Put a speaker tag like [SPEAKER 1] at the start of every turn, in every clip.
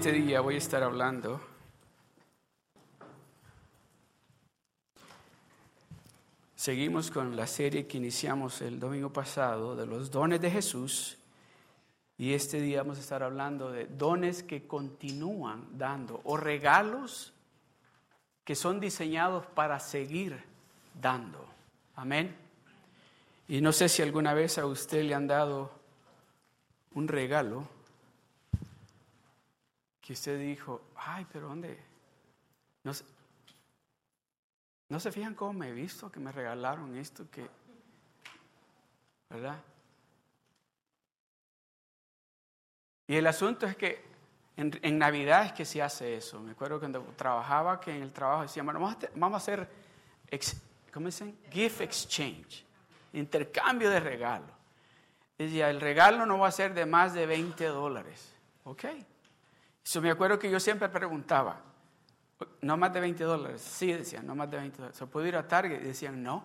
[SPEAKER 1] Este día voy a estar hablando Seguimos con la serie que iniciamos el domingo pasado de los dones de Jesús y este día vamos a estar hablando de dones que continúan dando o regalos que son diseñados para seguir dando. Amén. Y no sé si alguna vez a usted le han dado un regalo que usted dijo, ay, pero ¿dónde? No, no se fijan cómo me he visto, que me regalaron esto, que, ¿verdad? Y el asunto es que en, Navidad es que se hace eso. Me acuerdo cuando trabajaba que en el trabajo decían, bueno, vamos a, hacer, ¿cómo dicen? Gift exchange, intercambio de regalo. Decía, el regalo no va a ser de más de 20 dólares. ¿Ok? Me acuerdo que yo siempre preguntaba, no más de 20 dólares. Sí, decían, no más de 20 dólares. ¿Se puede ir a Target? Y decían, no.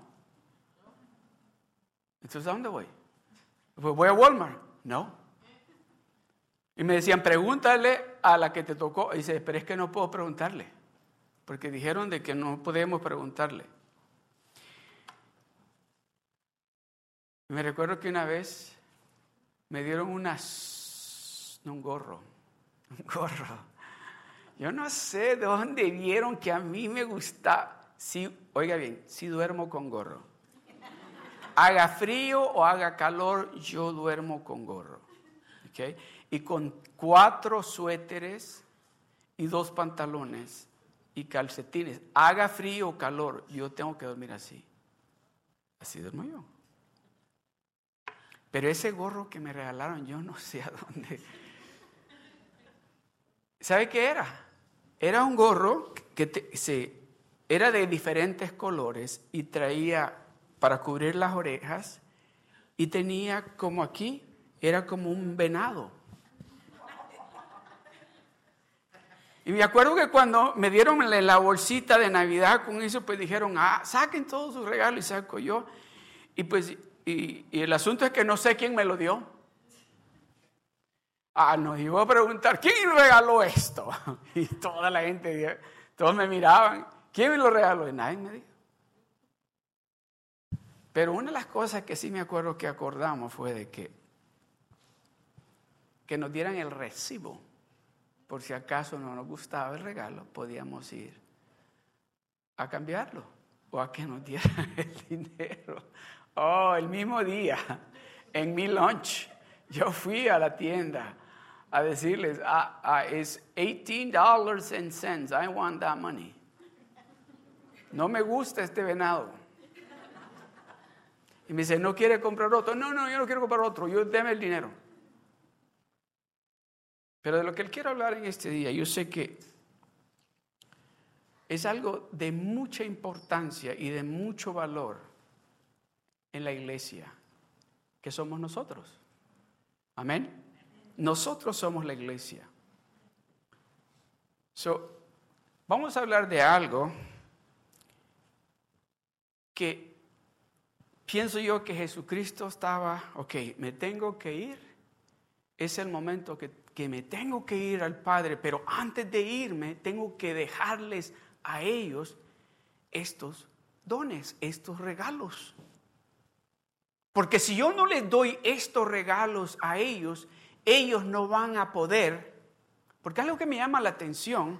[SPEAKER 1] Entonces, ¿a dónde voy? Pues voy a Walmart. No. Y me decían, pregúntale a la que te tocó. Y dice, pero es que no puedo preguntarle, porque dijeron de que no podemos preguntarle. me recuerdo que una vez me dieron un gorro, gorro. Yo no sé de dónde vieron que a mí me gusta, si, oiga bien, si duermo con gorro. Haga frío o haga calor, yo duermo con gorro. Y con cuatro suéteres y dos pantalones y calcetines. Haga frío o calor, yo tengo que dormir así. Así duermo yo. Pero ese gorro que me regalaron, yo no sé a dónde. ¿Sabe qué era? Era un gorro que se, era de diferentes colores y traía para cubrir las orejas y tenía como aquí, era como un venado. Y me acuerdo que cuando me dieron la bolsita de Navidad con eso, pues dijeron, ah, saquen todos sus regalos y saco yo. Y pues, y, el asunto es que no sé quién me lo dio. Ah, no, iba a preguntar, ¿quién regaló esto? Y toda la gente, todos me miraban, ¿quién lo regaló? Y nadie me dijo. Pero una de las cosas que sí me acuerdo que acordamos fue de que, que nos dieran el recibo por si acaso no nos gustaba el regalo, podíamos ir a cambiarlo o a que nos dieran el dinero. Oh, el mismo día, en mi lunch, yo fui a la tienda a decirles, ah, ah, es $18 and cents, I want that money. No me gusta este venado. Y me dice, ¿no quiere comprar otro? No, no, yo no quiero comprar otro, yo deme el dinero. Pero de lo que él quiero hablar en este día, yo sé que es algo de mucha importancia y de mucho valor en la iglesia, que somos nosotros. Amén. Nosotros somos la iglesia. So, vamos a hablar de algo que pienso yo que Jesucristo estaba, ok, me tengo que ir, es el momento que que me tengo que ir al Padre, pero antes de irme tengo que dejarles a ellos estos dones, estos regalos. Porque si yo no les doy estos regalos a ellos, ellos no van a poder, porque algo que me llama la atención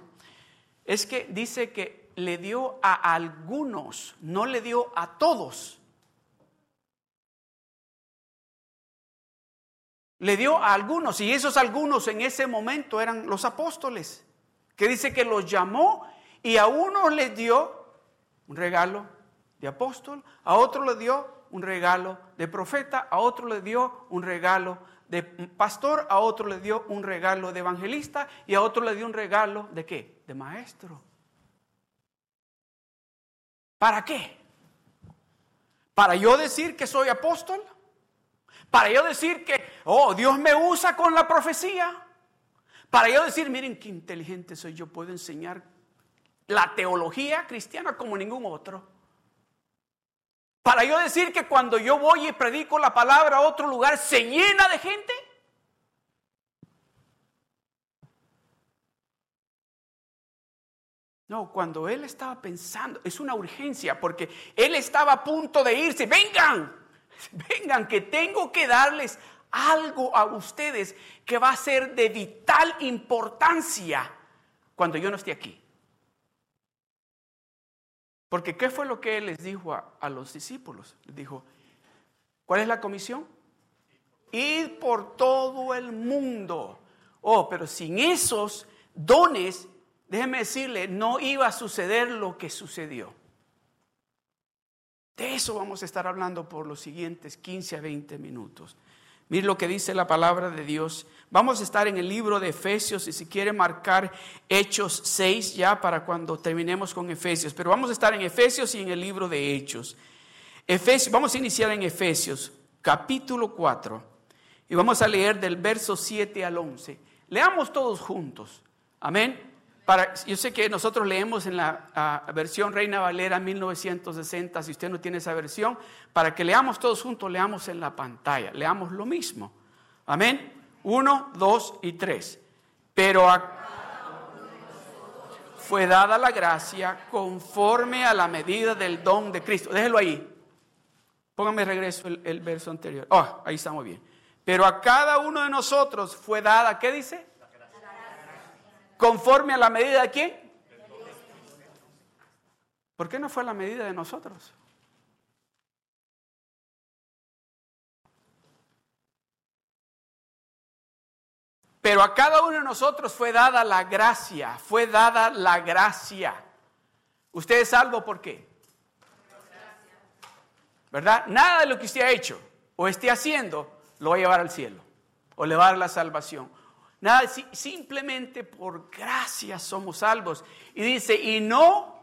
[SPEAKER 1] es que dice que le dio a algunos, no le dio a todos. Le dio a algunos, y esos algunos en ese momento eran los apóstoles, que dice que los llamó y a uno les dio un regalo de apóstol, a otro le dio un regalo de profeta, a otro le dio un regalo de pastor, a otro le dio un regalo de evangelista y a otro le dio un regalo de qué? De maestro. ¿Para qué? ¿Para yo decir que soy apóstol? Para yo decir que, oh, Dios me usa con la profecía. Para yo decir, miren qué inteligente soy, yo puedo enseñar la teología cristiana como ningún otro. Para yo decir que cuando yo voy y predico la palabra a otro lugar se llena de gente. No, cuando él estaba pensando, es una urgencia, porque él estaba a punto de irse. Vengan, vengan, que tengo que darles algo a ustedes que va a ser de vital importancia cuando yo no esté aquí. Porque ¿qué fue lo que él les dijo a, los discípulos? Les dijo, ¿cuál es la comisión? Ir por todo el mundo. Oh, pero sin esos dones, déjeme decirle, no iba a suceder lo que sucedió. De eso vamos a estar hablando por los siguientes 15 a 20 minutos. Mire lo que dice la palabra de Dios. Vamos a estar en el libro de Efesios y si quiere marcar Hechos 6 ya para cuando terminemos con Efesios. Pero vamos a estar en Efesios y en el libro de Hechos. Vamos a iniciar en Efesios capítulo 4 y vamos a leer del verso 7 al 11. Leamos todos juntos. Amén yo sé que nosotros leemos en la ah, versión Reina Valera 1960, si usted no tiene esa versión, para que leamos todos juntos, leamos en la pantalla, leamos lo mismo. Amén. Uno, dos y tres. Pero fue dada la gracia conforme a la medida del don de Cristo. Déjelo ahí. Póngame regreso el, el verso anterior. Oh, ahí estamos bien. Pero a cada uno de nosotros fue dada, ¿qué dice? ¿Conforme a la medida de quién? ¿Por qué no fue la medida de nosotros? Pero a cada uno de nosotros fue dada la gracia, fue dada la gracia. Usted es salvo por qué? ¿Verdad? Nada de lo que usted ha hecho o esté haciendo lo va a llevar al cielo o le va a dar la salvación. Nada, simplemente por gracia somos salvos. Y dice, y no,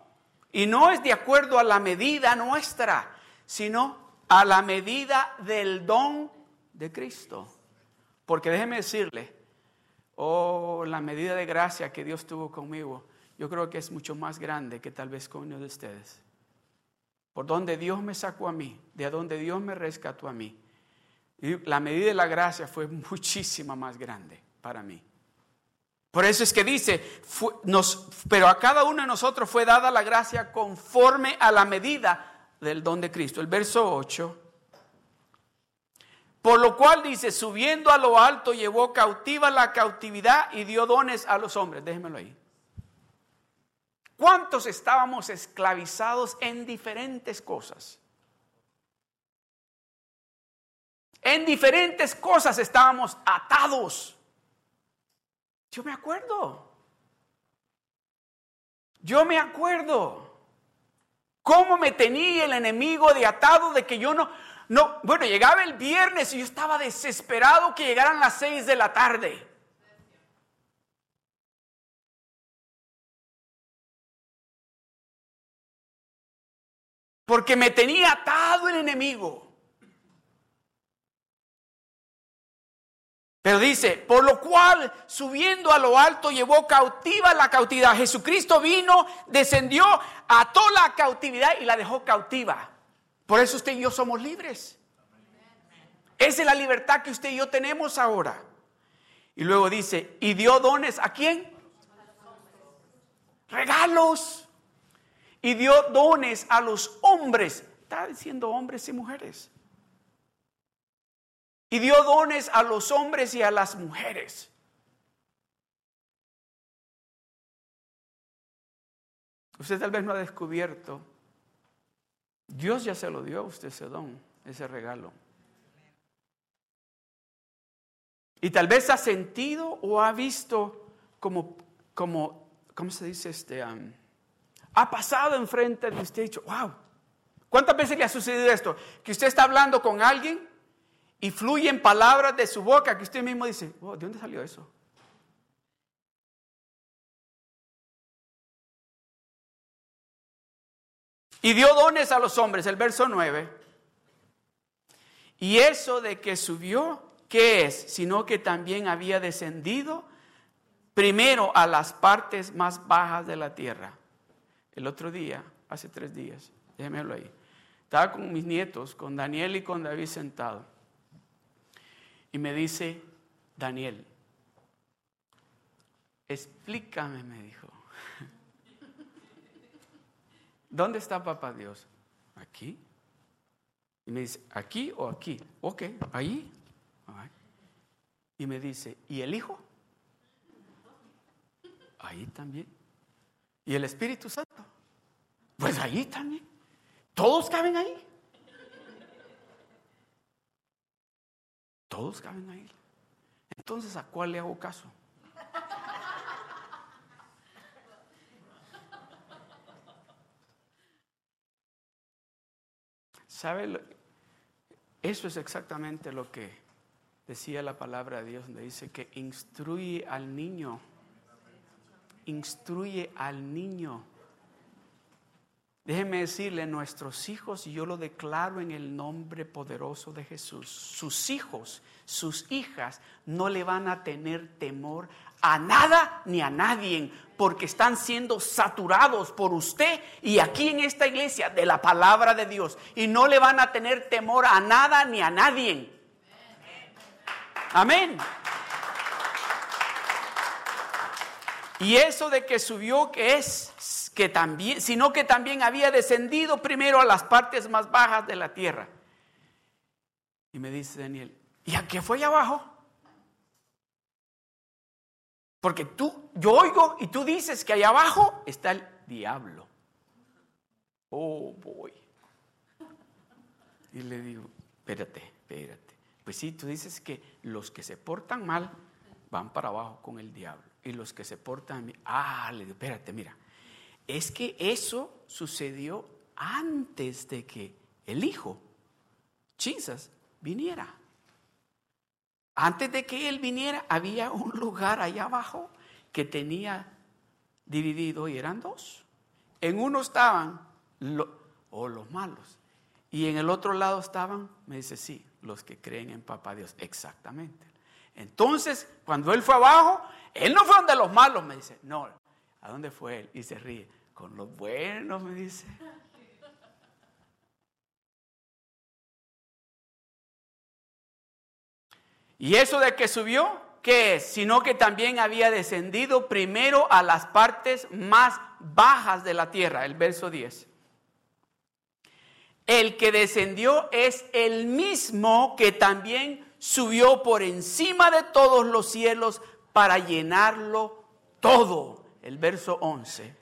[SPEAKER 1] y no es de acuerdo a la medida nuestra, sino a la medida del don de Cristo. Porque déjeme decirle, oh, la medida de gracia que Dios tuvo conmigo, yo creo que es mucho más grande que tal vez con uno de ustedes. Por donde Dios me sacó a mí, de donde Dios me rescató a mí. La medida de la gracia fue muchísima más grande para mí. Por eso es que dice, pero a cada uno de nosotros fue dada la gracia conforme a la medida del don de Cristo. El verso 8. Por lo cual dice, subiendo a lo alto, llevó cautiva la cautividad y dio dones a los hombres. Déjenmelo ahí. ¿Cuántos estábamos esclavizados en diferentes cosas? En diferentes cosas estábamos atados. Yo me acuerdo. Yo me acuerdo. Cómo me tenía el enemigo de atado de que yo no, no, bueno, llegaba el viernes y yo estaba desesperado que llegaran las seis de la tarde. Porque me tenía atado el enemigo. Pero dice, por lo cual subiendo a lo alto llevó cautiva la cautividad. Jesucristo vino, descendió, ató la cautividad y la dejó cautiva. Por eso usted y yo somos libres. Esa es la libertad que usted y yo tenemos ahora. Y luego dice, y dio dones a quién? Regalos. Y dio dones a los hombres. Está diciendo hombres y mujeres y dio dones a los hombres y a las mujeres. Usted tal vez no ha descubierto, Dios ya se lo dio a usted ese don, ese regalo. Y tal vez ha sentido o ha visto como, como ¿cómo se dice? Este, ha pasado enfrente de usted y dicho, wow, ¿cuántas veces le ha sucedido esto? Que usted está hablando con alguien y fluyen palabras de su boca que usted mismo dice, oh, ¿de dónde salió eso? Y dio dones a los hombres, el verso 9. Y eso de que subió, ¿qué es? Sino que también había descendido primero a las partes más bajas de la tierra. El otro día, hace tres días, déjenmelo ahí. Estaba con mis nietos, con Daniel y con David sentado. Y me dice, Daniel, explícame, me dijo. ¿dónde está papá Dios? Aquí. Y me dice, ¿aquí o aquí? Ok, ahí. Y me dice, ¿y el Hijo? Ahí también. ¿Y el Espíritu Santo? Pues ahí también. Todos caben ahí. Todos caben ahí. Entonces, ¿a cuál le hago caso? ¿Sabe? Eso es exactamente lo que decía la palabra de Dios, donde dice que instruye al niño, instruye al niño Déjeme decirle, nuestros hijos, y yo lo declaro en el nombre poderoso de Jesús, sus hijos, sus hijas, no le van a tener temor a nada ni a nadie, porque están siendo saturados por usted y aquí en esta iglesia de la palabra de Dios, y no le van a tener temor a nada ni a nadie. Amén. Y eso de que subió, que es que también, sino que también había descendido primero a las partes más bajas de la tierra. Y me dice Daniel, ¿y a qué fue allá abajo? Porque tú, yo oigo y tú dices que allá abajo está el diablo. Oh, boy. Y le digo, espérate, espérate. Pues sí, tú dices que los que se portan mal van para abajo con el diablo. Y los que se portan, ah, le digo, espérate, mira, es que eso sucedió antes de que el Hijo, Jesus, viniera. Antes de que Él viniera, había un lugar allá abajo que tenía dividido y eran dos. En uno estaban o los malos y en el otro lado estaban, me dice, sí, los que creen en Papá Dios. Exactamente. Entonces, cuando Él fue abajo, Él no fue donde los malos, me dice, no, ¿A dónde fue él? Y se ríe. Con los buenos, me dice. Y eso de que subió, ¿qué es? Sino que también había descendido primero a las partes más bajas de la tierra, el verso 10. El que descendió es el mismo que también subió por encima de todos los cielos para llenarlo todo el verso 11.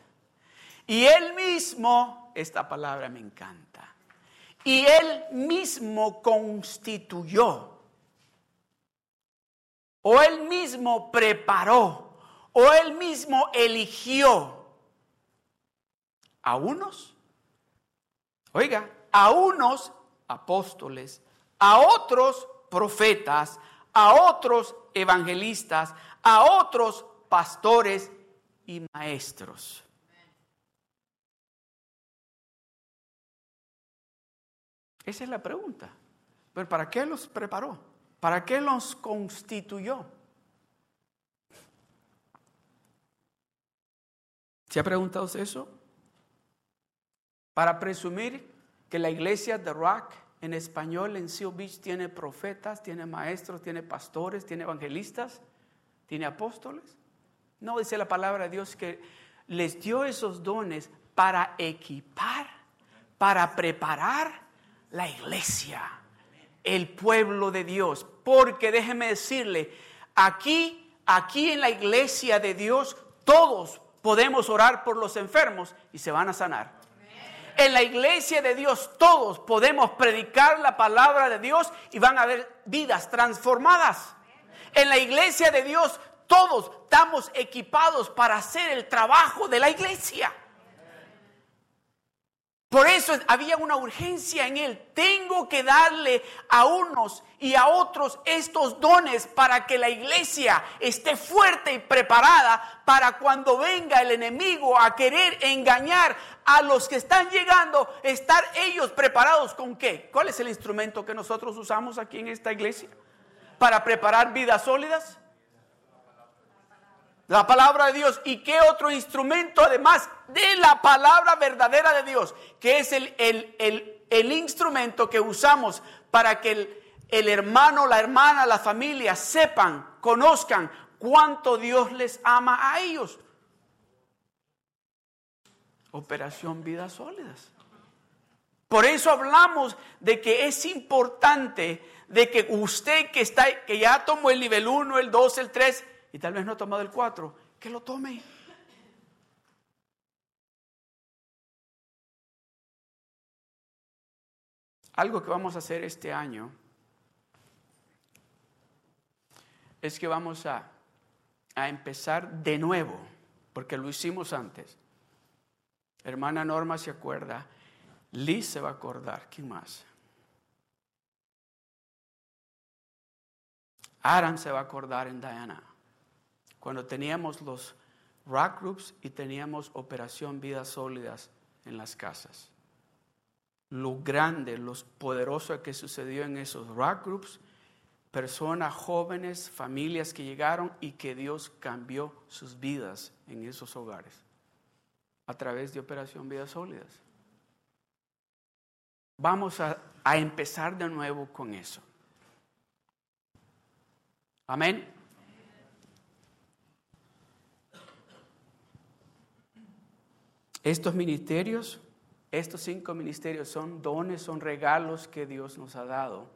[SPEAKER 1] Y él mismo, esta palabra me encanta, y él mismo constituyó, o él mismo preparó, o él mismo eligió a unos, oiga, a unos apóstoles, a otros profetas, a otros evangelistas, a otros pastores y maestros. Esa es la pregunta. Pero ¿para qué los preparó? ¿Para qué los constituyó? ¿Se ha preguntado eso? Para presumir que la iglesia de Rock en español en Seal Beach tiene profetas, tiene maestros, tiene pastores, tiene evangelistas, tiene apóstoles. No, dice la palabra de Dios que les dio esos dones para equipar, para preparar la iglesia, el pueblo de Dios. Porque déjeme decirle, aquí, aquí en la iglesia de Dios, todos podemos orar por los enfermos y se van a sanar. En la iglesia de Dios todos podemos predicar la palabra de Dios y van a haber vidas transformadas. En la iglesia de Dios todos estamos equipados para hacer el trabajo de la iglesia. Por eso había una urgencia en él. Tengo que darle a unos y a otros estos dones para que la iglesia esté fuerte y preparada para cuando venga el enemigo a querer engañar a los que están llegando, estar ellos preparados con qué? ¿Cuál es el instrumento que nosotros usamos aquí en esta iglesia? Para preparar vidas sólidas. La palabra de Dios. ¿Y qué otro instrumento además de la palabra verdadera de Dios? Que es el, el, instrumento que usamos para que el, el hermano, la hermana, la familia sepan, conozcan cuánto Dios les ama a ellos. Operación Vidas Sólidas. Por eso hablamos de que es importante de que usted que está que ya tomó el nivel 1, el 2, el 3 y tal vez no ha tomado el 4, que lo tome. Algo que vamos a hacer este año es que vamos a, a empezar de nuevo, porque lo hicimos antes. Hermana Norma se acuerda Liz se va a acordar. ¿Quién más? Aaron se va a acordar en Diana. Cuando teníamos los rock groups y teníamos operación vidas sólidas en las casas. Lo grande, lo poderoso que sucedió en esos rock groups, personas jóvenes, familias que llegaron y que Dios cambió sus vidas en esos hogares a través de operación vidas sólidas. Vamos a, empezar de nuevo con eso. Amén. Estos ministerios, estos cinco ministerios son dones, son regalos que Dios nos ha dado.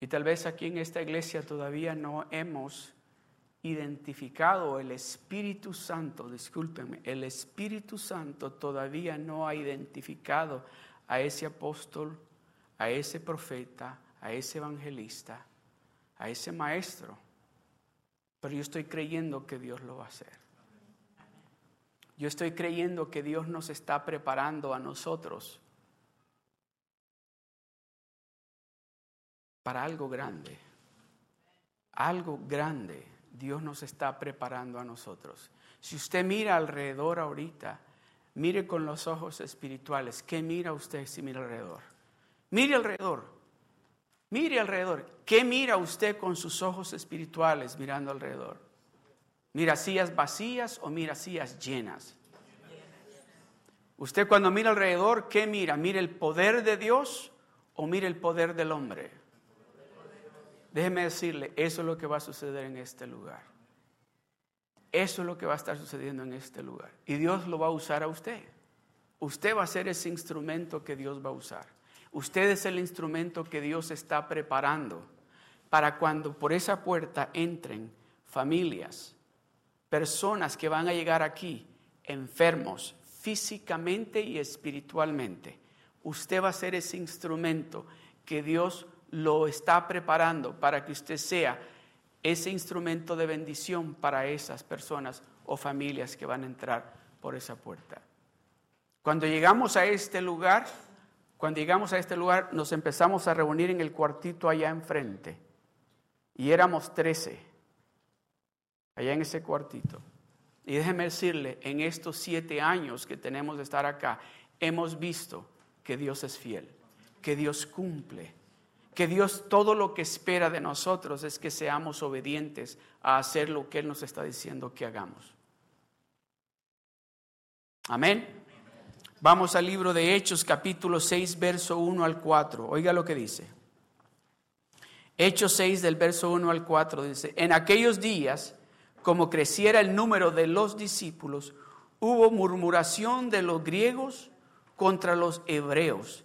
[SPEAKER 1] Y tal vez aquí en esta iglesia todavía no hemos identificado el Espíritu Santo, discúlpenme, el Espíritu Santo todavía no ha identificado a ese apóstol, a ese profeta, a ese evangelista, a ese maestro. Pero yo estoy creyendo que Dios lo va a hacer. Yo estoy creyendo que Dios nos está preparando a nosotros para algo grande. Algo grande. Dios nos está preparando a nosotros. Si usted mira alrededor ahorita, mire con los ojos espirituales. ¿Qué mira usted si mira alrededor? Mire alrededor. Mire alrededor. ¿Qué mira usted con sus ojos espirituales mirando alrededor? ¿Mira sillas vacías o mira sillas llenas? Usted cuando mira alrededor, ¿qué mira? ¿Mira el poder de Dios o mira el poder del hombre? Déjeme decirle, eso es lo que va a suceder en este lugar. Eso es lo que va a estar sucediendo en este lugar. Y Dios lo va a usar a usted. Usted va a ser ese instrumento que Dios va a usar. Usted es el instrumento que Dios está preparando para cuando por esa puerta entren familias, personas que van a llegar aquí enfermos físicamente y espiritualmente. Usted va a ser ese instrumento que Dios lo está preparando para que usted sea ese instrumento de bendición para esas personas o familias que van a entrar por esa puerta. Cuando llegamos a este lugar, cuando llegamos a este lugar, nos empezamos a reunir en el cuartito allá enfrente. Y éramos trece, allá en ese cuartito. Y déjeme decirle, en estos siete años que tenemos de estar acá, hemos visto que Dios es fiel, que Dios cumple, que Dios todo lo que espera de nosotros es que seamos obedientes a hacer lo que Él nos está diciendo que hagamos. Amén. Vamos al libro de Hechos capítulo 6, verso 1 al 4. Oiga lo que dice. Hechos 6 del verso 1 al 4 dice, en aquellos días, como creciera el número de los discípulos, hubo murmuración de los griegos contra los hebreos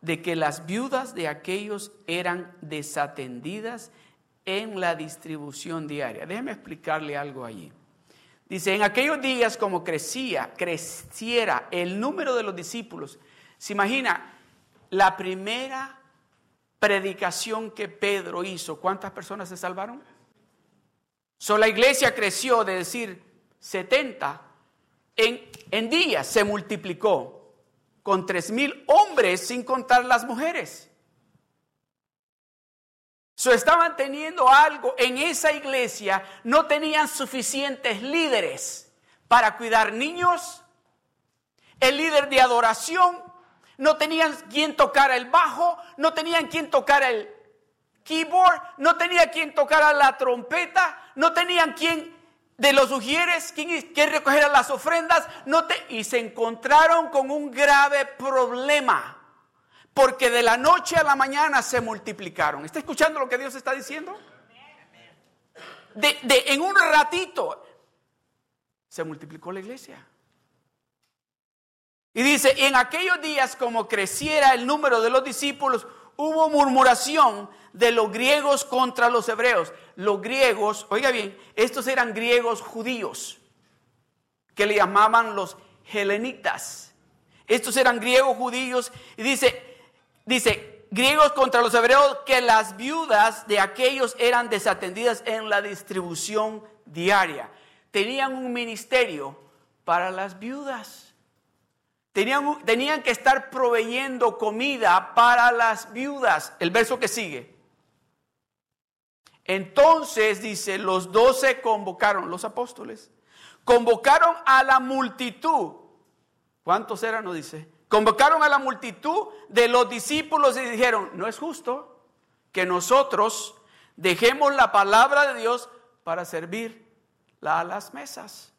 [SPEAKER 1] de que las viudas de aquellos eran desatendidas en la distribución diaria. Déjeme explicarle algo allí. Dice, en aquellos días como crecía, creciera el número de los discípulos. Se imagina, la primera predicación que Pedro hizo, ¿cuántas personas se salvaron? So, la iglesia creció de decir 70, en, en días. Se multiplicó con tres mil hombres sin contar las mujeres. So, estaban teniendo algo en esa iglesia, no tenían suficientes líderes para cuidar niños, el líder de adoración, no tenían quien tocar el bajo, no tenían quien tocar el keyboard, no tenían quien tocara la trompeta, no tenían quien de los ujieres, quien, quien recogiera las ofrendas, no te, y se encontraron con un grave problema. Porque de la noche a la mañana se multiplicaron. ¿Está escuchando lo que Dios está diciendo? De, de, en un ratito se multiplicó la iglesia. Y dice, en aquellos días como creciera el número de los discípulos, hubo murmuración de los griegos contra los hebreos. Los griegos, oiga bien, estos eran griegos judíos, que le llamaban los helenitas. Estos eran griegos judíos y dice, dice, griegos contra los hebreos, que las viudas de aquellos eran desatendidas en la distribución diaria. Tenían un ministerio para las viudas. Tenían, tenían que estar proveyendo comida para las viudas. El verso que sigue. Entonces dice, los doce convocaron, los apóstoles, convocaron a la multitud. ¿Cuántos eran? No dice. Convocaron a la multitud de los discípulos y dijeron, no es justo que nosotros dejemos la palabra de Dios para servir a las mesas.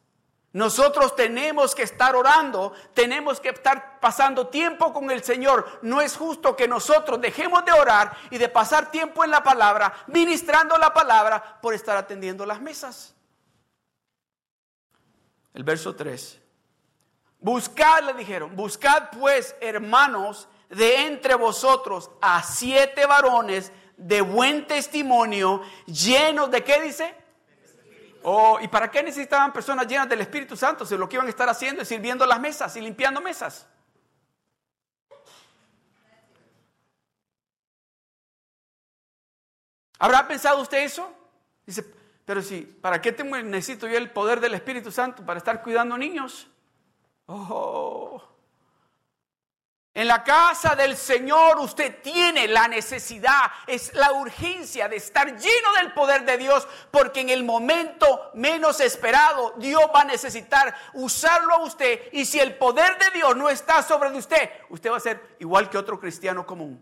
[SPEAKER 1] Nosotros tenemos que estar orando, tenemos que estar pasando tiempo con el Señor. No es justo que nosotros dejemos de orar y de pasar tiempo en la palabra, ministrando la palabra, por estar atendiendo las mesas. El verso 3. Buscad, le dijeron, buscad pues, hermanos, de entre vosotros a siete varones de buen testimonio, llenos de qué dice? Oh, ¿Y para qué necesitaban personas llenas del Espíritu Santo si lo que iban a estar haciendo es sirviendo las mesas y limpiando mesas? ¿Habrá pensado usted eso? Dice, pero si, ¿para qué tengo, necesito yo el poder del Espíritu Santo para estar cuidando niños? Oh, en la casa del Señor usted tiene la necesidad, es la urgencia de estar lleno del poder de Dios, porque en el momento menos esperado Dios va a necesitar usarlo a usted. Y si el poder de Dios no está sobre usted, usted va a ser igual que otro cristiano común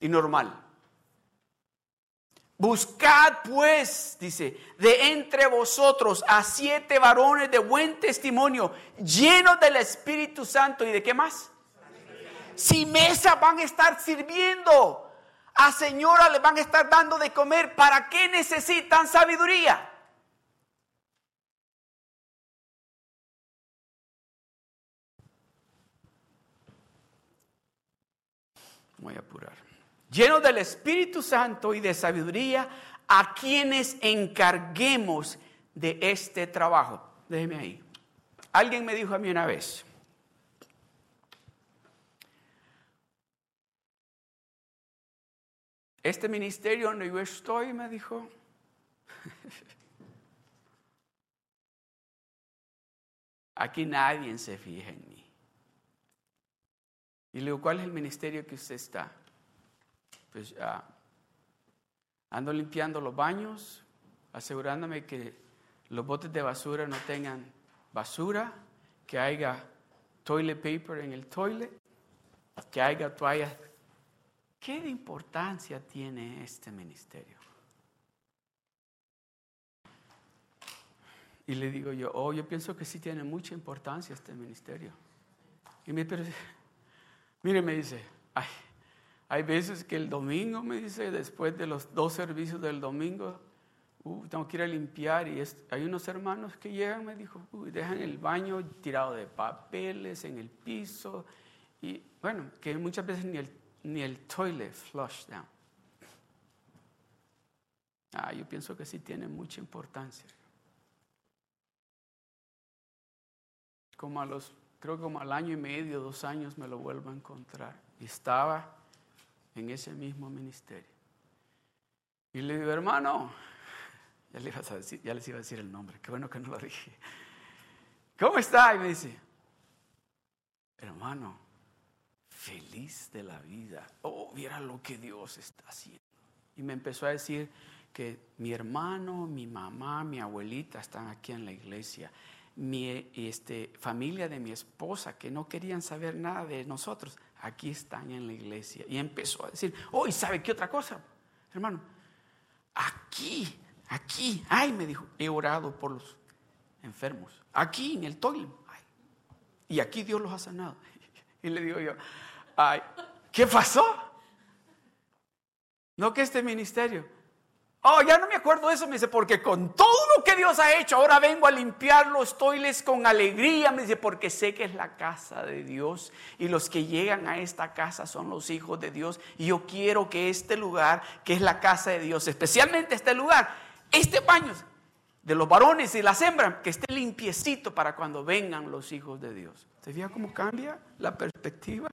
[SPEAKER 1] y normal. Buscad pues, dice, de entre vosotros a siete varones de buen testimonio, llenos del Espíritu Santo y de qué más. Si mesa van a estar sirviendo, a señora le van a estar dando de comer, ¿para qué necesitan sabiduría? Voy a apurar llenos del Espíritu Santo y de sabiduría, a quienes encarguemos de este trabajo. Déjeme ahí. Alguien me dijo a mí una vez, este ministerio donde yo estoy, me dijo, aquí nadie se fija en mí. Y le digo, ¿cuál es el ministerio que usted está? Pues ando limpiando los baños, asegurándome que los botes de basura no tengan basura, que haya toilet paper en el toilet, que haya toallas. ¿Qué importancia tiene este ministerio? Y le digo yo, oh, yo pienso que sí tiene mucha importancia este ministerio. Y me dice, mire, me dice, ay, hay veces que el domingo, me dice, después de los dos servicios del domingo, uh, tengo que ir a limpiar y hay unos hermanos que llegan, me dijo, dejan el baño tirado de papeles en el piso y bueno, que muchas veces ni el, ni el toilet flush down. Ah, yo pienso que sí tiene mucha importancia. Como a los, creo que como al año y medio, dos años me lo vuelvo a encontrar. Estaba en ese mismo ministerio. Y le digo, hermano, ya, les iba a decir el nombre, qué bueno que no lo dije. ¿Cómo está? Y me dice, hermano, feliz de la vida. Oh, viera lo que Dios está haciendo. Y me empezó a decir que mi hermano, mi mamá, mi abuelita están aquí en la iglesia. Mi este, familia de mi esposa, que no querían saber nada de nosotros, aquí están en la iglesia. Y empezó a decir, oh, ¿y sabe qué otra cosa, hermano? Aquí, aquí, ay, me dijo, he orado por los enfermos, aquí en el toilet. y aquí Dios los ha sanado. Y le digo yo, ay, ¿qué pasó? No que este ministerio. Oh, ya no me acuerdo de eso, me dice, porque con todo lo que Dios ha hecho, ahora vengo a limpiar los toiles con alegría, me dice, porque sé que es la casa de Dios y los que llegan a esta casa son los hijos de Dios. Y yo quiero que este lugar, que es la casa de Dios, especialmente este lugar, este baño de los varones y las hembras, que esté limpiecito para cuando vengan los hijos de Dios. ¿Se fija cómo cambia la perspectiva?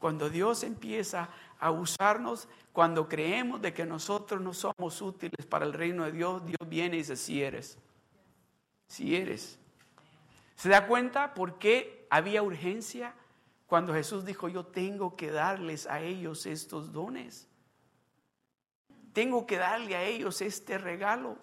[SPEAKER 1] Cuando Dios empieza a usarnos, cuando creemos de que nosotros no somos útiles para el reino de Dios, Dios viene y dice, si eres, si eres. ¿Se da cuenta por qué había urgencia cuando Jesús dijo, yo tengo que darles a ellos estos dones? Tengo que darle a ellos este regalo.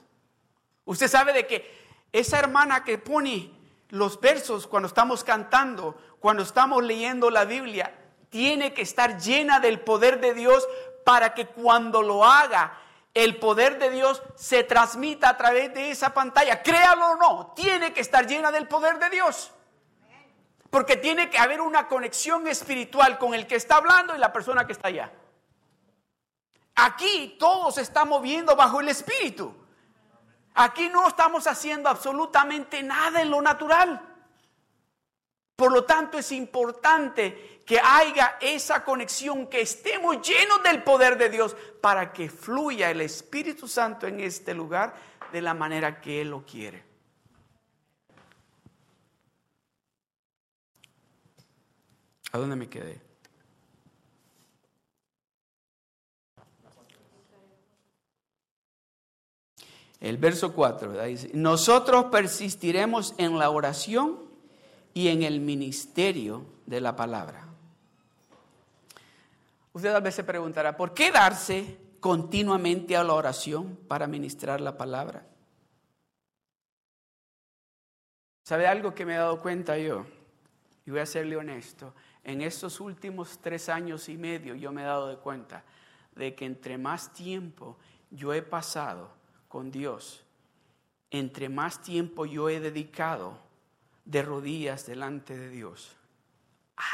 [SPEAKER 1] Usted sabe de que esa hermana que pone los versos cuando estamos cantando, cuando estamos leyendo la Biblia, tiene que estar llena del poder de Dios para que cuando lo haga, el poder de Dios se transmita a través de esa pantalla. Créalo o no, tiene que estar llena del poder de Dios. Porque tiene que haber una conexión espiritual con el que está hablando y la persona que está allá. Aquí todos estamos viendo bajo el espíritu. Aquí no estamos haciendo absolutamente nada en lo natural. Por lo tanto, es importante que haya esa conexión, que estemos llenos del poder de Dios para que fluya el Espíritu Santo en este lugar de la manera que Él lo quiere. ¿A dónde me quedé? El verso 4 dice, nosotros persistiremos en la oración y en el ministerio de la palabra. Usted a veces se preguntará, ¿por qué darse continuamente a la oración para ministrar la palabra? ¿Sabe algo que me he dado cuenta yo? Y voy a serle honesto. En estos últimos tres años y medio yo me he dado de cuenta de que entre más tiempo yo he pasado con Dios, entre más tiempo yo he dedicado de rodillas delante de Dios,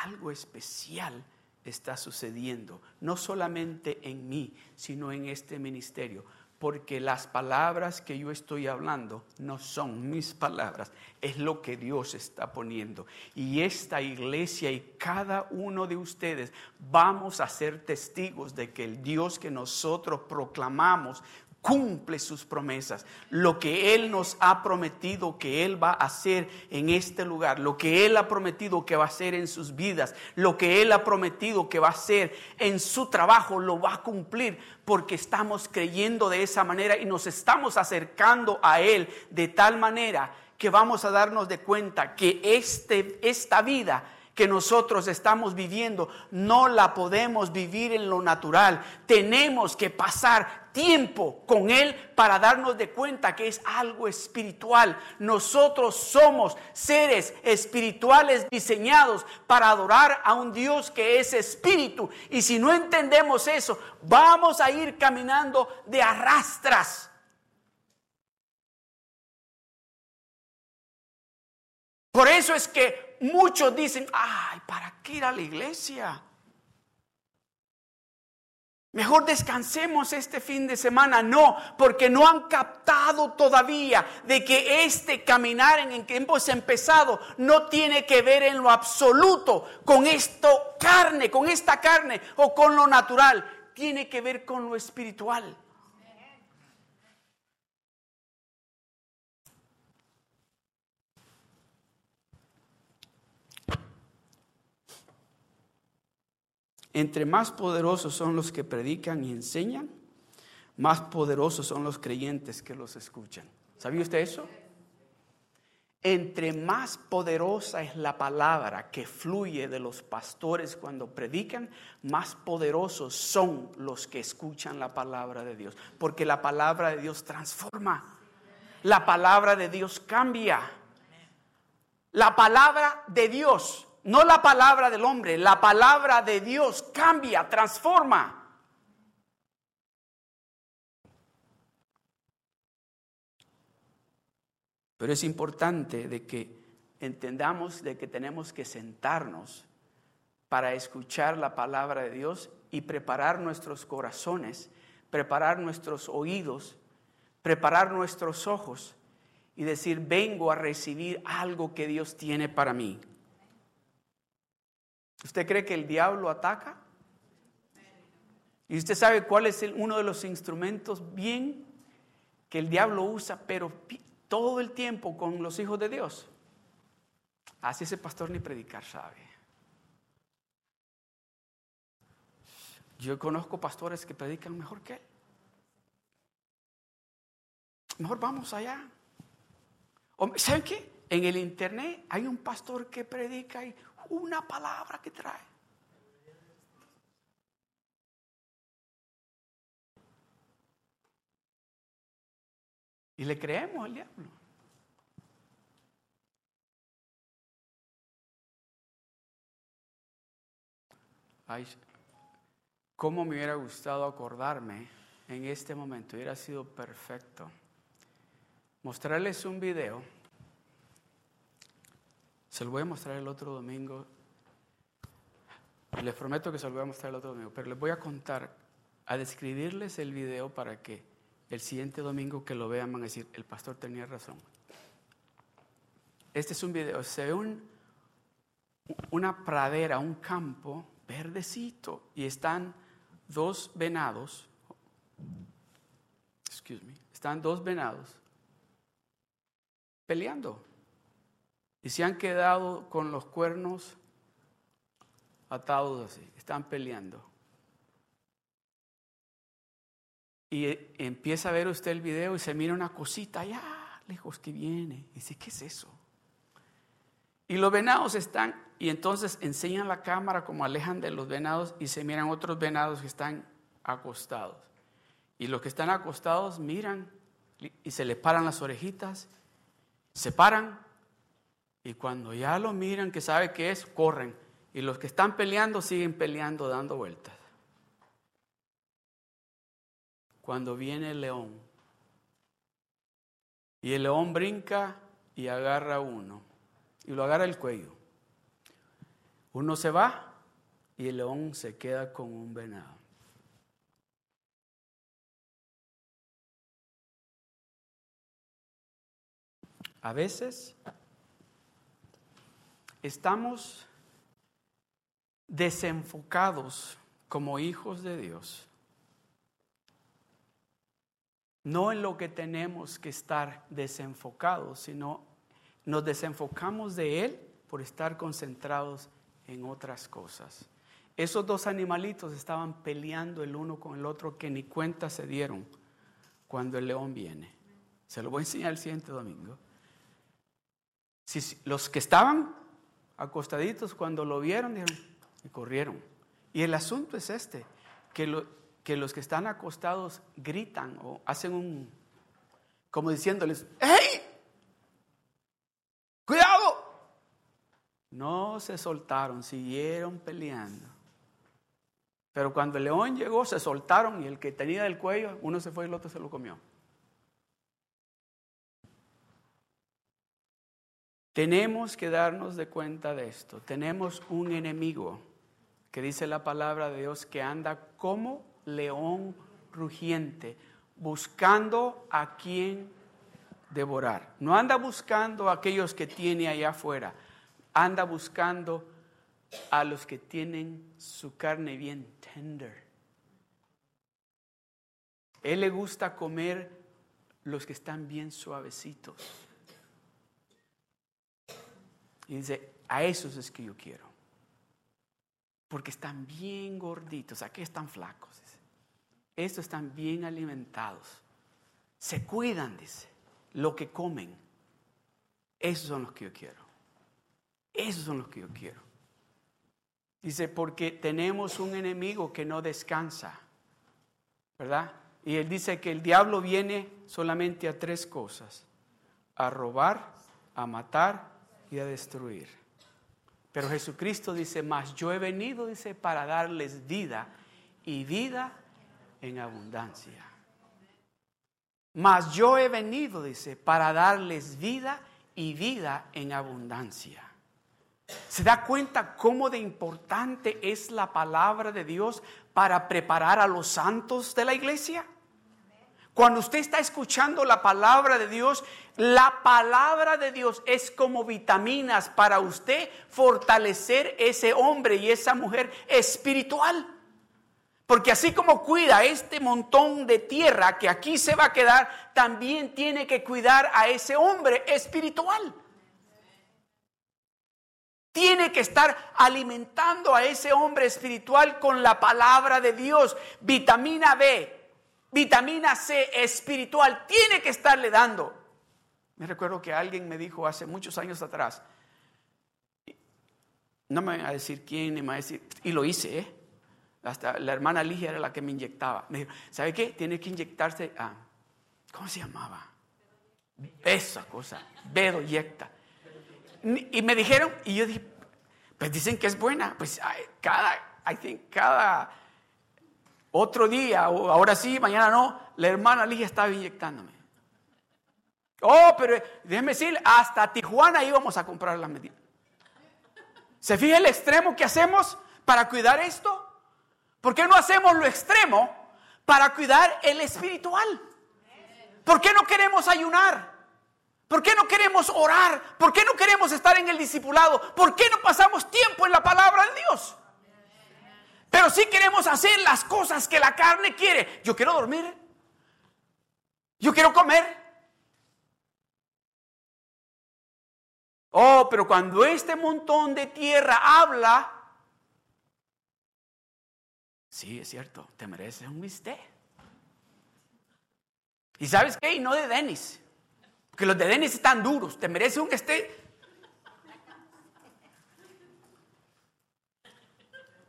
[SPEAKER 1] algo especial está sucediendo, no solamente en mí, sino en este ministerio, porque las palabras que yo estoy hablando no son mis palabras, es lo que Dios está poniendo. Y esta iglesia y cada uno de ustedes vamos a ser testigos de que el Dios que nosotros proclamamos cumple sus promesas, lo que Él nos ha prometido que Él va a hacer en este lugar, lo que Él ha prometido que va a hacer en sus vidas, lo que Él ha prometido que va a hacer en su trabajo, lo va a cumplir porque estamos creyendo de esa manera y nos estamos acercando a Él de tal manera que vamos a darnos de cuenta que este, esta vida que nosotros estamos viviendo no la podemos vivir en lo natural. Tenemos que pasar tiempo con Él para darnos de cuenta que es algo espiritual. Nosotros somos seres espirituales diseñados para adorar a un Dios que es espíritu. Y si no entendemos eso, vamos a ir caminando de arrastras. Por eso es que muchos dicen, ay, ¿para qué ir a la iglesia? Mejor descansemos este fin de semana. No, porque no han captado todavía de que este caminar en que hemos empezado no tiene que ver en lo absoluto con esto carne, con esta carne o con lo natural. Tiene que ver con lo espiritual. Entre más poderosos son los que predican y enseñan, más poderosos son los creyentes que los escuchan. ¿Sabía usted eso? Entre más poderosa es la palabra que fluye de los pastores cuando predican, más poderosos son los que escuchan la palabra de Dios. Porque la palabra de Dios transforma. La palabra de Dios cambia. La palabra de Dios no la palabra del hombre, la palabra de Dios cambia, transforma. Pero es importante de que entendamos de que tenemos que sentarnos para escuchar la palabra de Dios y preparar nuestros corazones preparar nuestros oídos, preparar nuestros ojos y decir, vengo a recibir algo que Dios tiene para mí. ¿Usted cree que el diablo ataca? Y usted sabe cuál es uno de los instrumentos bien que el diablo usa, pero todo el tiempo con los hijos de Dios. Así ese pastor ni predicar sabe. Yo conozco pastores que predican mejor que él. Mejor vamos allá. ¿Saben qué? En el internet hay un pastor que predica y una palabra que trae. Y le creemos al diablo. Ay, cómo me hubiera gustado acordarme en este momento, hubiera sido perfecto. Mostrarles un video. Se lo voy a mostrar el otro domingo. Les prometo que se lo voy a mostrar el otro domingo, pero les voy a contar, a describirles el video para que el siguiente domingo que lo vean van a decir, el pastor tenía razón. Este es un video, se ve un, una pradera, un campo verdecito y están dos venados, excuse me, están dos venados peleando y se han quedado con los cuernos atados así, están peleando. Y empieza a ver usted el video y se mira una cosita allá lejos que viene. Y dice, ¿qué es eso? Y los venados están, y entonces enseñan la cámara como alejan de los venados y se miran otros venados que están acostados. Y los que están acostados miran y se les paran las orejitas, se paran y cuando ya lo miran que sabe qué es, corren. Y los que están peleando siguen peleando, dando vueltas. cuando viene el león. Y el león brinca y agarra a uno. Y lo agarra el cuello. Uno se va y el león se queda con un venado. A veces estamos desenfocados como hijos de Dios no en lo que tenemos que estar desenfocados, sino nos desenfocamos de Él por estar concentrados en otras cosas. Esos dos animalitos estaban peleando el uno con el otro que ni cuenta se dieron cuando el león viene. Se lo voy a enseñar el siguiente domingo. Si, los que estaban acostaditos cuando lo vieron dijeron y corrieron. Y el asunto es este, que lo, que los que están acostados gritan o hacen un, como diciéndoles, ¡hey! ¡Cuidado! No se soltaron, siguieron peleando. Pero cuando el león llegó, se soltaron y el que tenía el cuello, uno se fue y el otro se lo comió. Tenemos que darnos de cuenta de esto. Tenemos un enemigo que dice la palabra de Dios que anda como león rugiente, buscando a quien devorar. No anda buscando a aquellos que tiene allá afuera, anda buscando a los que tienen su carne bien tender. Él le gusta comer los que están bien suavecitos. Y dice, a esos es que yo quiero. Porque están bien gorditos, aquí están flacos estos están bien alimentados. Se cuidan, dice, lo que comen. Esos son los que yo quiero. Esos son los que yo quiero. Dice, porque tenemos un enemigo que no descansa, ¿verdad? Y él dice que el diablo viene solamente a tres cosas, a robar, a matar y a destruir. Pero Jesucristo dice, más yo he venido, dice, para darles vida y vida en abundancia. Mas yo he venido, dice, para darles vida y vida en abundancia. ¿Se da cuenta cómo de importante es la palabra de Dios para preparar a los santos de la iglesia? Cuando usted está escuchando la palabra de Dios, la palabra de Dios es como vitaminas para usted fortalecer ese hombre y esa mujer espiritual. Porque así como cuida este montón de tierra que aquí se va a quedar, también tiene que cuidar a ese hombre espiritual. Tiene que estar alimentando a ese hombre espiritual con la palabra de Dios. Vitamina B, vitamina C espiritual, tiene que estarle dando. Me recuerdo que alguien me dijo hace muchos años atrás, no me va a decir quién, ni me va a decir, y lo hice, ¿eh? Hasta la hermana Ligia era la que me inyectaba. Me dijo, ¿sabe qué? Tiene que inyectarse a, ¿cómo se llamaba? Esa cosa, Bedo yecta. Y me dijeron, y yo dije, pues dicen que es buena. Pues cada, I think, cada otro día, ahora sí, mañana no, la hermana Ligia estaba inyectándome. Oh, pero déjeme decir, hasta Tijuana íbamos a comprar la medida. ¿Se fija el extremo que hacemos para cuidar esto? ¿Por qué no hacemos lo extremo para cuidar el espiritual? ¿Por qué no queremos ayunar? ¿Por qué no queremos orar? ¿Por qué no queremos estar en el discipulado? ¿Por qué no pasamos tiempo en la palabra de Dios? Pero sí queremos hacer las cosas que la carne quiere. Yo quiero dormir. Yo quiero comer. Oh, pero cuando este montón de tierra habla, sí, es cierto, te mereces un bistec. ¿Y sabes qué? Y no de Denis. Que los de Denis están duros. Te mereces un bistec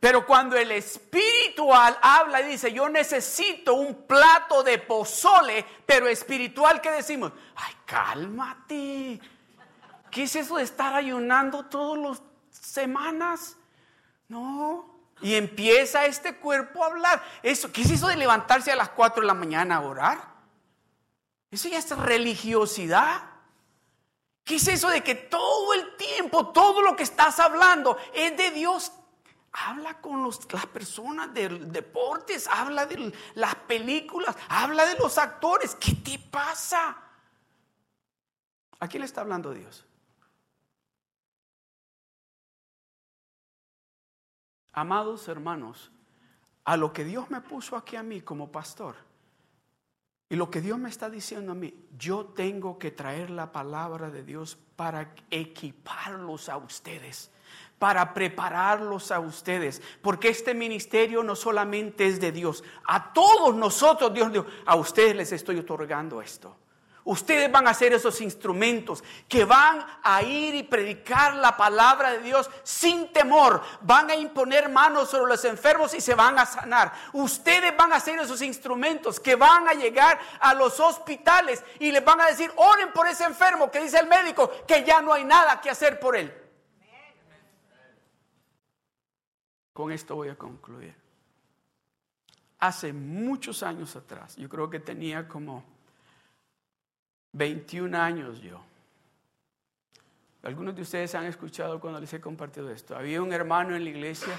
[SPEAKER 1] Pero cuando el espiritual habla y dice, yo necesito un plato de pozole, pero espiritual, ¿qué decimos? Ay, cálmate. ¿Qué es eso de estar ayunando todas las semanas? No. Y empieza este cuerpo a hablar. Eso, ¿Qué es eso de levantarse a las 4 de la mañana a orar? Eso ya es religiosidad. ¿Qué es eso de que todo el tiempo, todo lo que estás hablando es de Dios? Habla con las personas del deportes, habla de las películas, habla de los actores. ¿Qué te pasa? ¿A quién le está hablando Dios? Amados hermanos, a lo que Dios me puso aquí a mí como pastor y lo que Dios me está diciendo a mí, yo tengo que traer la palabra de Dios para equiparlos a ustedes para prepararlos a ustedes, porque este ministerio no solamente es de Dios, a todos nosotros Dios dijo, a ustedes les estoy otorgando esto. Ustedes van a ser esos instrumentos que van a ir y predicar la palabra de Dios sin temor. Van a imponer manos sobre los enfermos y se van a sanar. Ustedes van a ser esos instrumentos que van a llegar a los hospitales y les van a decir, oren por ese enfermo que dice el médico que ya no hay nada que hacer por él. Con esto voy a concluir. Hace muchos años atrás, yo creo que tenía como 21 años yo. Algunos de ustedes han escuchado cuando les he compartido esto. Había un hermano en la iglesia,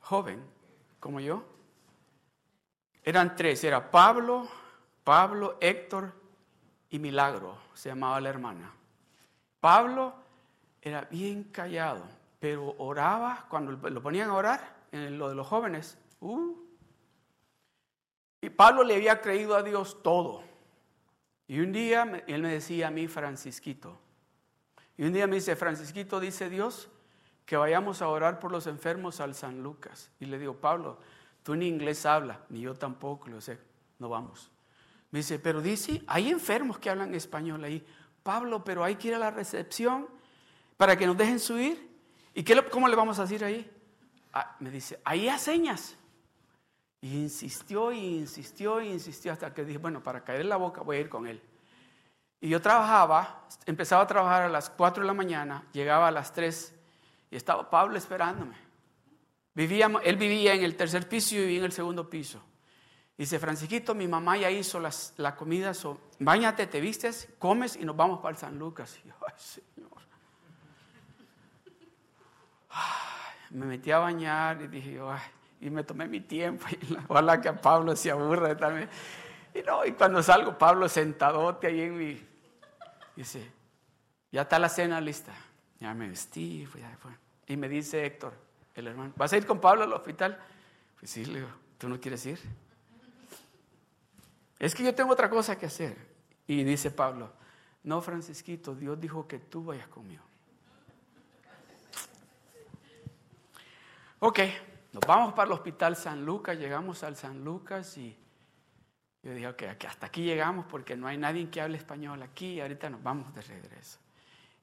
[SPEAKER 1] joven, como yo. Eran tres, era Pablo, Pablo, Héctor y Milagro, se llamaba la hermana. Pablo era bien callado, pero oraba, cuando lo ponían a orar, en lo de los jóvenes, uh. y Pablo le había creído a Dios todo. Y un día él me decía a mí, Francisquito, y un día me dice, Francisquito, dice Dios, que vayamos a orar por los enfermos al San Lucas. Y le digo, Pablo, tú ni inglés habla, ni yo tampoco, lo sé, no vamos. Me dice, pero dice, hay enfermos que hablan español ahí. Pablo, pero hay que ir a la recepción para que nos dejen subir. ¿Y qué, cómo le vamos a decir ahí? Ah, me dice, ahí a señas. Y insistió y insistió y insistió hasta que dije, bueno, para caer en la boca voy a ir con él. Y yo trabajaba, empezaba a trabajar a las 4 de la mañana, llegaba a las 3 y estaba Pablo esperándome. Vivíamos, él vivía en el tercer piso y vivía en el segundo piso. Dice, Francisquito, mi mamá ya hizo las, la comida, so, bañate, te vistes, comes y nos vamos para el San Lucas. Y yo, Ay, me metí a bañar y dije, ay, y me tomé mi tiempo. Y ojalá que a Pablo se aburra también. Y no, y cuando salgo, Pablo sentadote ahí en mi. Dice, ya está la cena lista. Ya me vestí. Y me dice Héctor, el hermano, ¿vas a ir con Pablo al hospital? Pues sí, le digo, ¿tú no quieres ir? Es que yo tengo otra cosa que hacer. Y dice Pablo, no, Francisquito, Dios dijo que tú vayas conmigo. Ok, nos vamos para el hospital San Lucas, llegamos al San Lucas y yo dije, ok, hasta aquí llegamos porque no hay nadie que hable español aquí y ahorita nos vamos de regreso.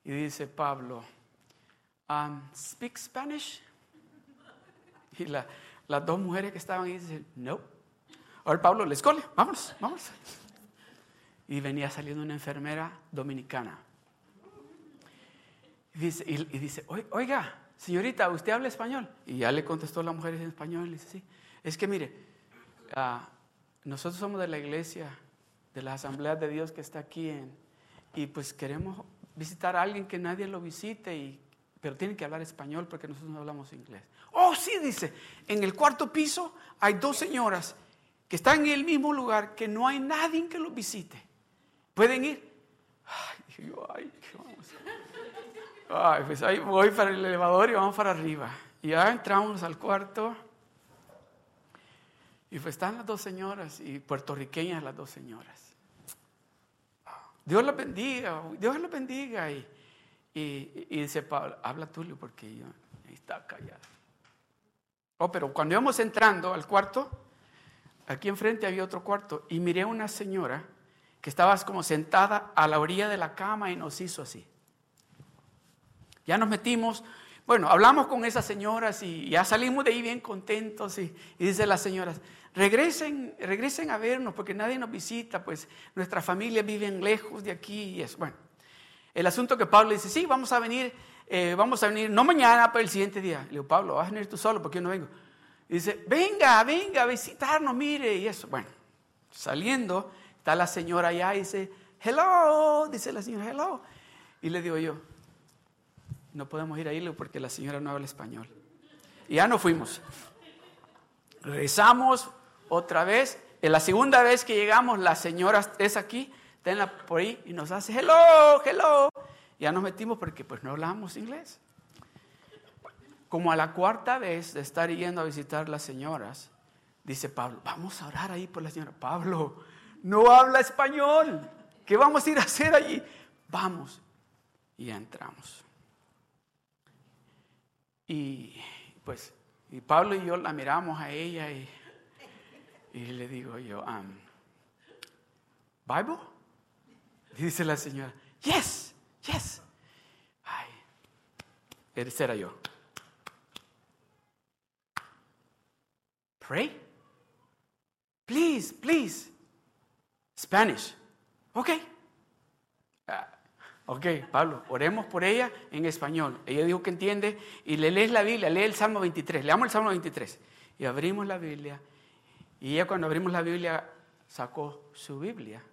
[SPEAKER 1] Y dice Pablo, um, ¿speak Spanish? Y las dos mujeres que estaban ahí dicen, no. Ahora Pablo, les cole, vámonos, vamos. Y venía saliendo una enfermera dominicana. Y dice, y, dice oiga, señorita, ¿usted habla español? Y ya le contestó la mujer en español. Dice, sí, es que mire, uh, nosotros somos de la iglesia, de la asamblea de Dios que está aquí en, y pues queremos visitar a alguien que nadie lo visite, y, pero tiene que hablar español porque nosotros no hablamos inglés. Oh, sí, dice, en el cuarto piso hay dos señoras que están en el mismo lugar, que no hay nadie que los visite. ¿Pueden ir? Ay, ay, vamos. Ay, pues ahí voy para el elevador y vamos para arriba. Y ya entramos al cuarto. Y pues están las dos señoras y puertorriqueñas las dos señoras. Dios las bendiga, Dios las bendiga. Y, y, dice Pablo, habla Tulio porque yo está callado. Oh, pero cuando íbamos entrando al cuarto, aquí enfrente había otro cuarto y miré a una señora que estaba como sentada a la orilla de la cama y nos hizo así. Ya nos metimos, bueno, hablamos con esas señoras y ya salimos de ahí bien contentos y, dice las señoras, regresen, regresen a vernos porque nadie nos visita, pues nuestra familia vive lejos de aquí y eso. Bueno, el asunto que Pablo dice, sí, vamos a venir, eh, vamos a venir, no mañana, pero el siguiente día. Le digo, Pablo, vas a venir tú solo porque yo no vengo. Y dice, venga, venga a visitarnos, mire, y eso. Bueno, saliendo, está la señora allá y dice, hello, dice la señora, hello. Y le digo yo, no podemos ir a porque la señora no habla español. Y ya no fuimos. Regresamos, otra vez. En la segunda vez que llegamos, la señora es aquí, está por ahí y nos hace hello, hello. Ya nos metimos porque pues no hablamos inglés. Como a la cuarta vez de estar yendo a visitar las señoras, dice Pablo, vamos a orar ahí por la señora. Pablo, no habla español. ¿Qué vamos a ir a hacer allí? Vamos. Y entramos. Y pues y Pablo y yo la miramos a ella y, le digo yo, um, ¿Bible? dice la señora, yes, yes. Ay, ese era yo. Pray. Please, please. Spanish. Okay. Ok, Pablo, oremos por ella en español. Ella dijo que entiende y le lees la Biblia, lee el Salmo 23, leamos el Salmo 23. Y abrimos la Biblia y ella cuando abrimos la Biblia sacó su Biblia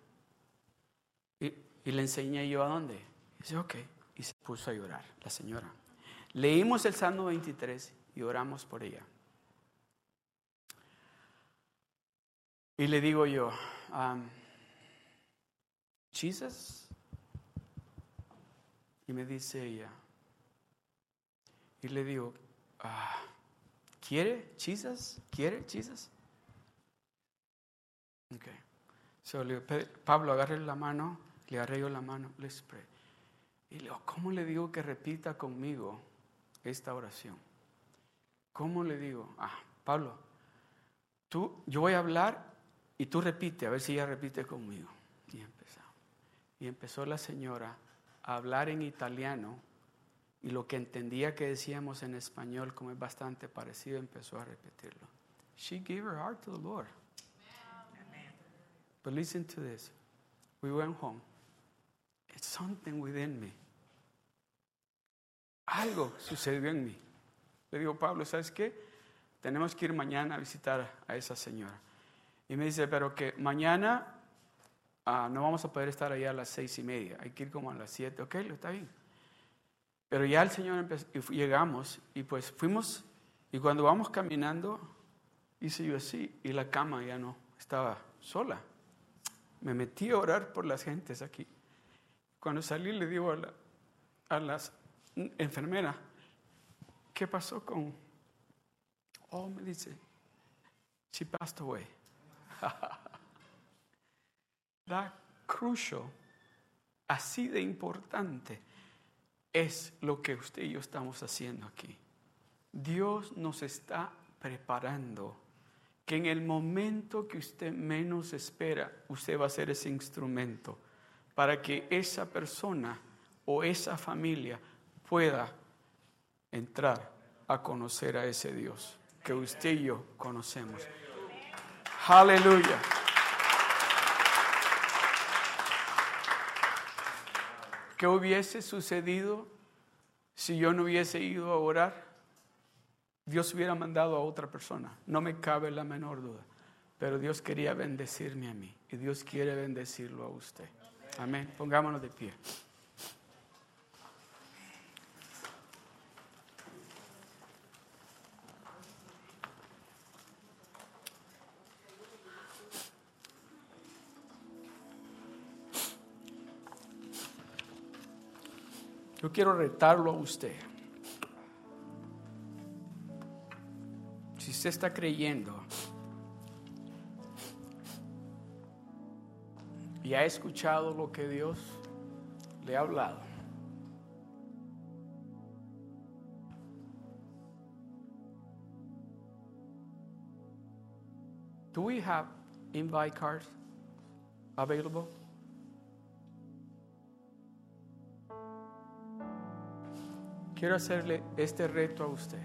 [SPEAKER 1] y, le enseñé yo a dónde. Y dice, ok, y se puso a llorar la señora. Leímos el Salmo 23 y oramos por ella. Y le digo yo, um, Jesus y me dice ella, y le digo, ah, ¿quiere chisas? ¿Quiere chisas? Ok. So, le, Pablo, agarre la mano, le arreglo la mano, le spray. Y le digo, ¿cómo le digo que repita conmigo esta oración? ¿Cómo le digo? Ah, Pablo, tú, yo voy a hablar y tú repite, a ver si ella repite conmigo. Y empezó. Y empezó la señora hablar en italiano y lo que entendía que decíamos en español, como es bastante parecido, empezó a repetirlo. She gave her heart to the Lord. But listen to this. We went home. It's something within me. Algo sucedió en mí. Le digo, Pablo, ¿sabes qué? Tenemos que ir mañana a visitar a esa señora. Y me dice, pero que mañana Ah, no vamos a poder estar allá a las seis y media, hay que ir como a las siete, ok, está bien. Pero ya el Señor empezó, y llegamos y pues fuimos Y cuando vamos caminando, hice yo así y la cama ya no estaba sola. Me metí a orar por las gentes aquí. Cuando salí le digo a, la, las enfermeras, ¿qué pasó con... Oh, me dice, she passed away. La crucial, así de importante, es lo que usted y yo estamos haciendo aquí. Dios nos está preparando que en el momento que usted menos espera, usted va a ser ese instrumento para que esa persona o esa familia pueda entrar a conocer a ese Dios que usted y yo conocemos. Aleluya. ¿Qué hubiese sucedido si yo no hubiese ido a orar? Dios hubiera mandado a otra persona, no me cabe la menor duda. Pero Dios quería bendecirme a mí y Dios quiere bendecirlo a usted. Amén. Pongámonos de pie. Quiero retarlo a usted. Si usted está creyendo y ha escuchado lo que Dios le ha hablado, Do we have invite cards available? Quiero hacerle este reto a usted.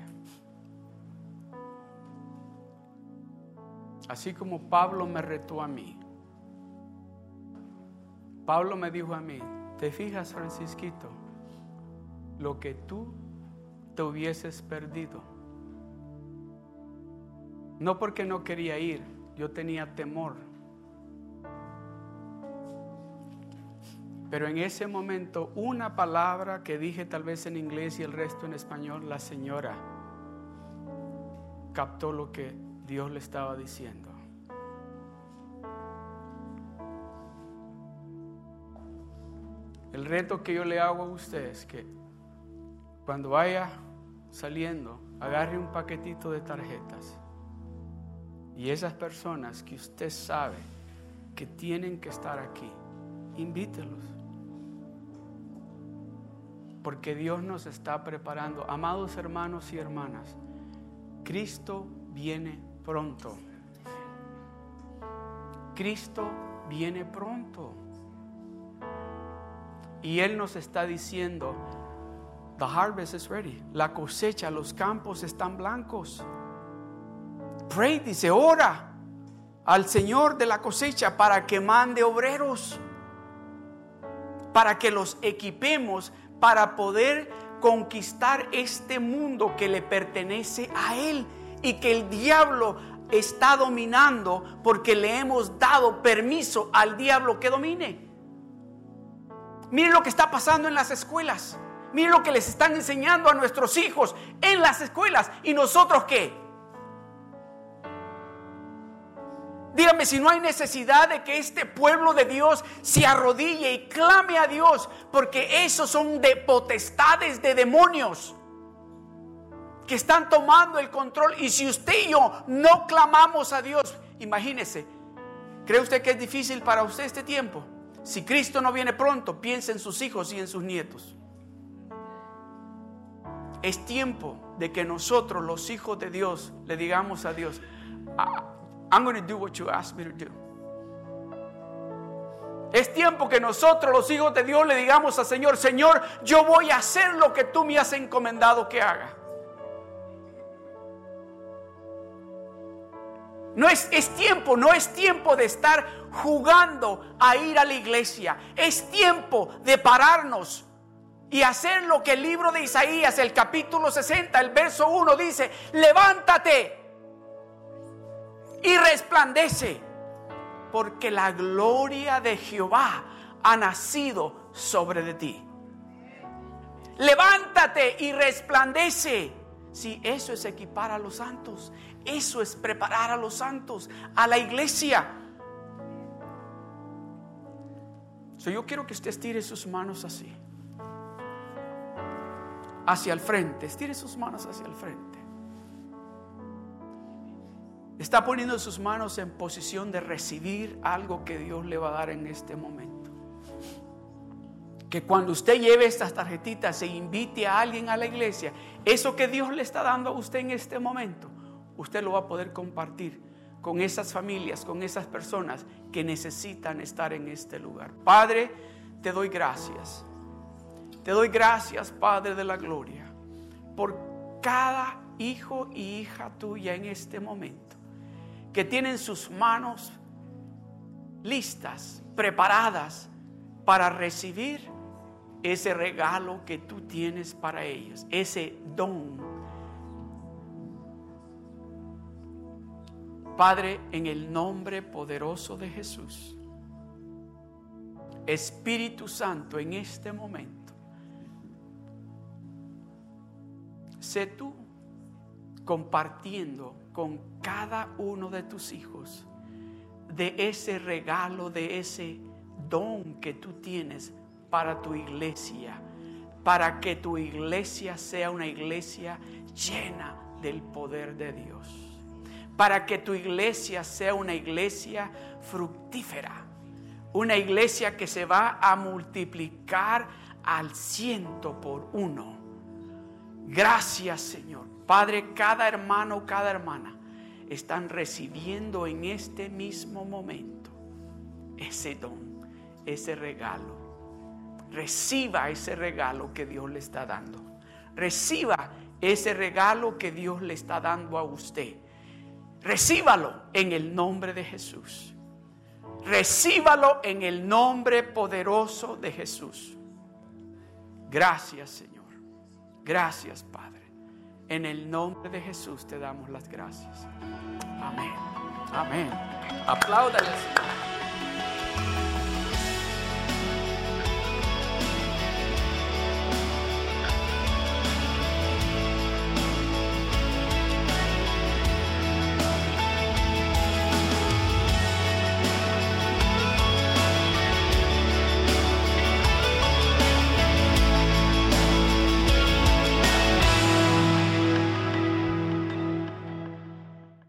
[SPEAKER 1] Así como Pablo me retó a mí. Pablo me dijo a mí, ¿te fijas, Francisquito? Lo que tú te hubieses perdido. No porque no quería ir, yo tenía temor. Pero en ese momento, una palabra que dije tal vez en inglés y el resto en español, la señora captó lo que Dios le estaba diciendo. El reto que yo le hago a usted es que cuando vaya saliendo, agarre un paquetito de tarjetas y esas personas que usted sabe que tienen que estar aquí, invítelos porque Dios nos está preparando. Amados hermanos y hermanas, Cristo viene pronto. Cristo viene pronto. Y Él nos está diciendo, the harvest is ready. La cosecha, los campos están blancos. Pray, dice, ora al Señor de la cosecha para que mande obreros, para que los equipemos para poder conquistar este mundo que le pertenece a Él y que el diablo está dominando porque le hemos dado permiso al diablo que domine. Miren lo que está pasando en las escuelas. Miren lo que les están enseñando a nuestros hijos en las escuelas. ¿Y nosotros qué? Dígame si no hay necesidad de que este pueblo de Dios se arrodille y clame a Dios, porque esos son de potestades de demonios que están tomando el control. Y si usted y yo no clamamos a Dios, imagínese, ¿cree usted que es difícil para usted este tiempo? Si Cristo no viene pronto, piense en sus hijos y en sus nietos. Es tiempo de que nosotros, los hijos de Dios, le digamos a Dios, ah, I'm going to do what you asked me to do. Es tiempo que nosotros, los hijos de Dios, le digamos al Señor, Señor, yo voy a hacer lo que tú me has encomendado que haga. No es, es, tiempo, no es tiempo de estar jugando a ir a la iglesia. Es tiempo de pararnos y hacer lo que el libro de Isaías, el capítulo 60, el verso 1 dice, levántate y resplandece, porque la gloria de Jehová ha nacido sobre de ti. Levántate y resplandece. Sí, eso es equipar a los santos. Eso es preparar a los santos, a la iglesia. yo quiero que usted estire sus manos así. Hacia el frente. Estire sus manos hacia el frente. Está poniendo sus manos en posición de recibir algo que Dios le va a dar en este momento. Que cuando usted lleve estas tarjetitas e invite a alguien a la iglesia, eso que Dios le está dando a usted en este momento, usted lo va a poder compartir con esas familias, con esas personas que necesitan estar en este lugar. Padre, te doy gracias. Te doy gracias, Padre de la Gloria, por cada hijo y hija tuya en este momento, que tienen sus manos listas, preparadas para recibir ese regalo que tú tienes para ellos, ese don. Padre, en el nombre poderoso de Jesús, Espíritu Santo, en este momento, sé tú compartiendo con cada uno de tus hijos de ese regalo, de ese don que tú tienes para tu iglesia, para que tu iglesia sea una iglesia llena del poder de Dios para que tu iglesia sea una iglesia fructífera, una iglesia que se va a multiplicar al ciento por uno. Gracias Señor. Padre, cada hermano, cada hermana están recibiendo en este mismo momento ese don, ese regalo. Reciba ese regalo que Dios le está dando. Reciba ese regalo que Dios le está dando a usted Recíbalo en el nombre de Jesús. Recíbalo en el nombre poderoso de Jesús. Gracias Señor. Gracias Padre. En el nombre de Jesús te damos las gracias. Amén. Amén. Apláudale.